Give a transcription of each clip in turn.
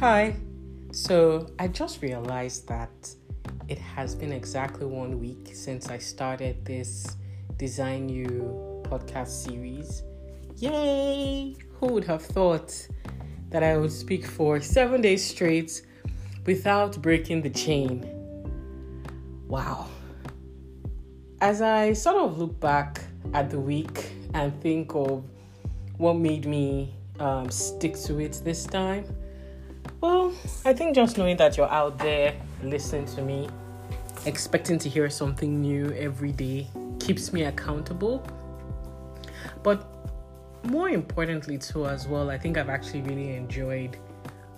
Hi. So I just realized that it has been exactly one week since I started this Design You podcast series. Yay! Who would have thought that I would speak for seven days straight without breaking the chain? Wow. As I sort of look back at the week and think of what made me um, stick to it this time, well, I think just knowing that you're out there listening to me, expecting to hear something new every day, keeps me accountable. But more importantly, too, as well, I think I've actually really enjoyed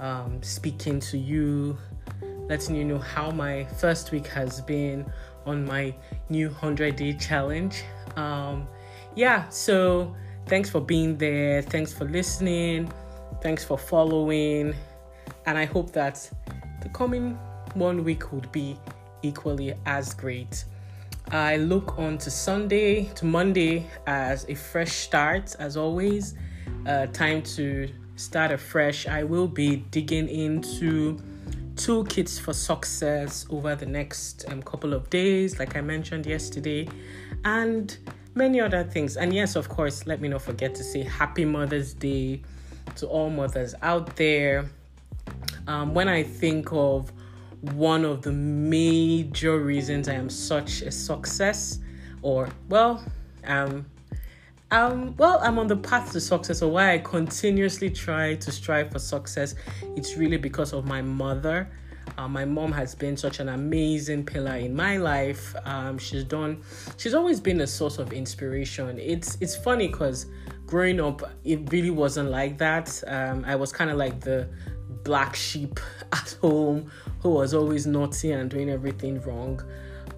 um, speaking to you, letting you know how my first week has been on my new 100 day challenge. Um, yeah, so thanks for being there. Thanks for listening. Thanks for following. And I hope that the coming one week would be equally as great. I look on to Sunday to Monday as a fresh start, as always. Uh, time to start afresh. I will be digging into toolkits for success over the next um, couple of days, like I mentioned yesterday, and many other things. And yes, of course, let me not forget to say Happy Mother's Day to all mothers out there. Um, when I think of one of the major reasons I am such a success, or well, um, um, well, I'm on the path to success, or why I continuously try to strive for success. It's really because of my mother. Uh, my mom has been such an amazing pillar in my life. Um, she's done. She's always been a source of inspiration. It's it's funny because growing up, it really wasn't like that. Um, I was kind of like the black sheep at home who was always naughty and doing everything wrong.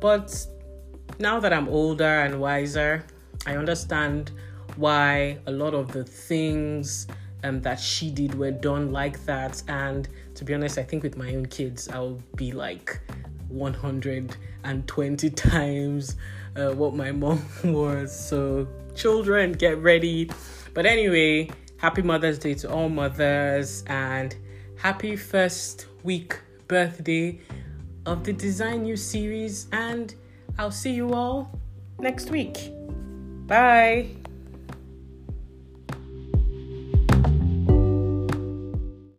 But now that I'm older and wiser, I understand why a lot of the things um, that she did were done like that. And to be honest, I think with my own kids, I'll be like 120 times uh, what my mom was. So, children, get ready. But anyway, happy Mother's Day to all mothers and happy first week birthday of the Design You series. And I'll see you all next week. Bye.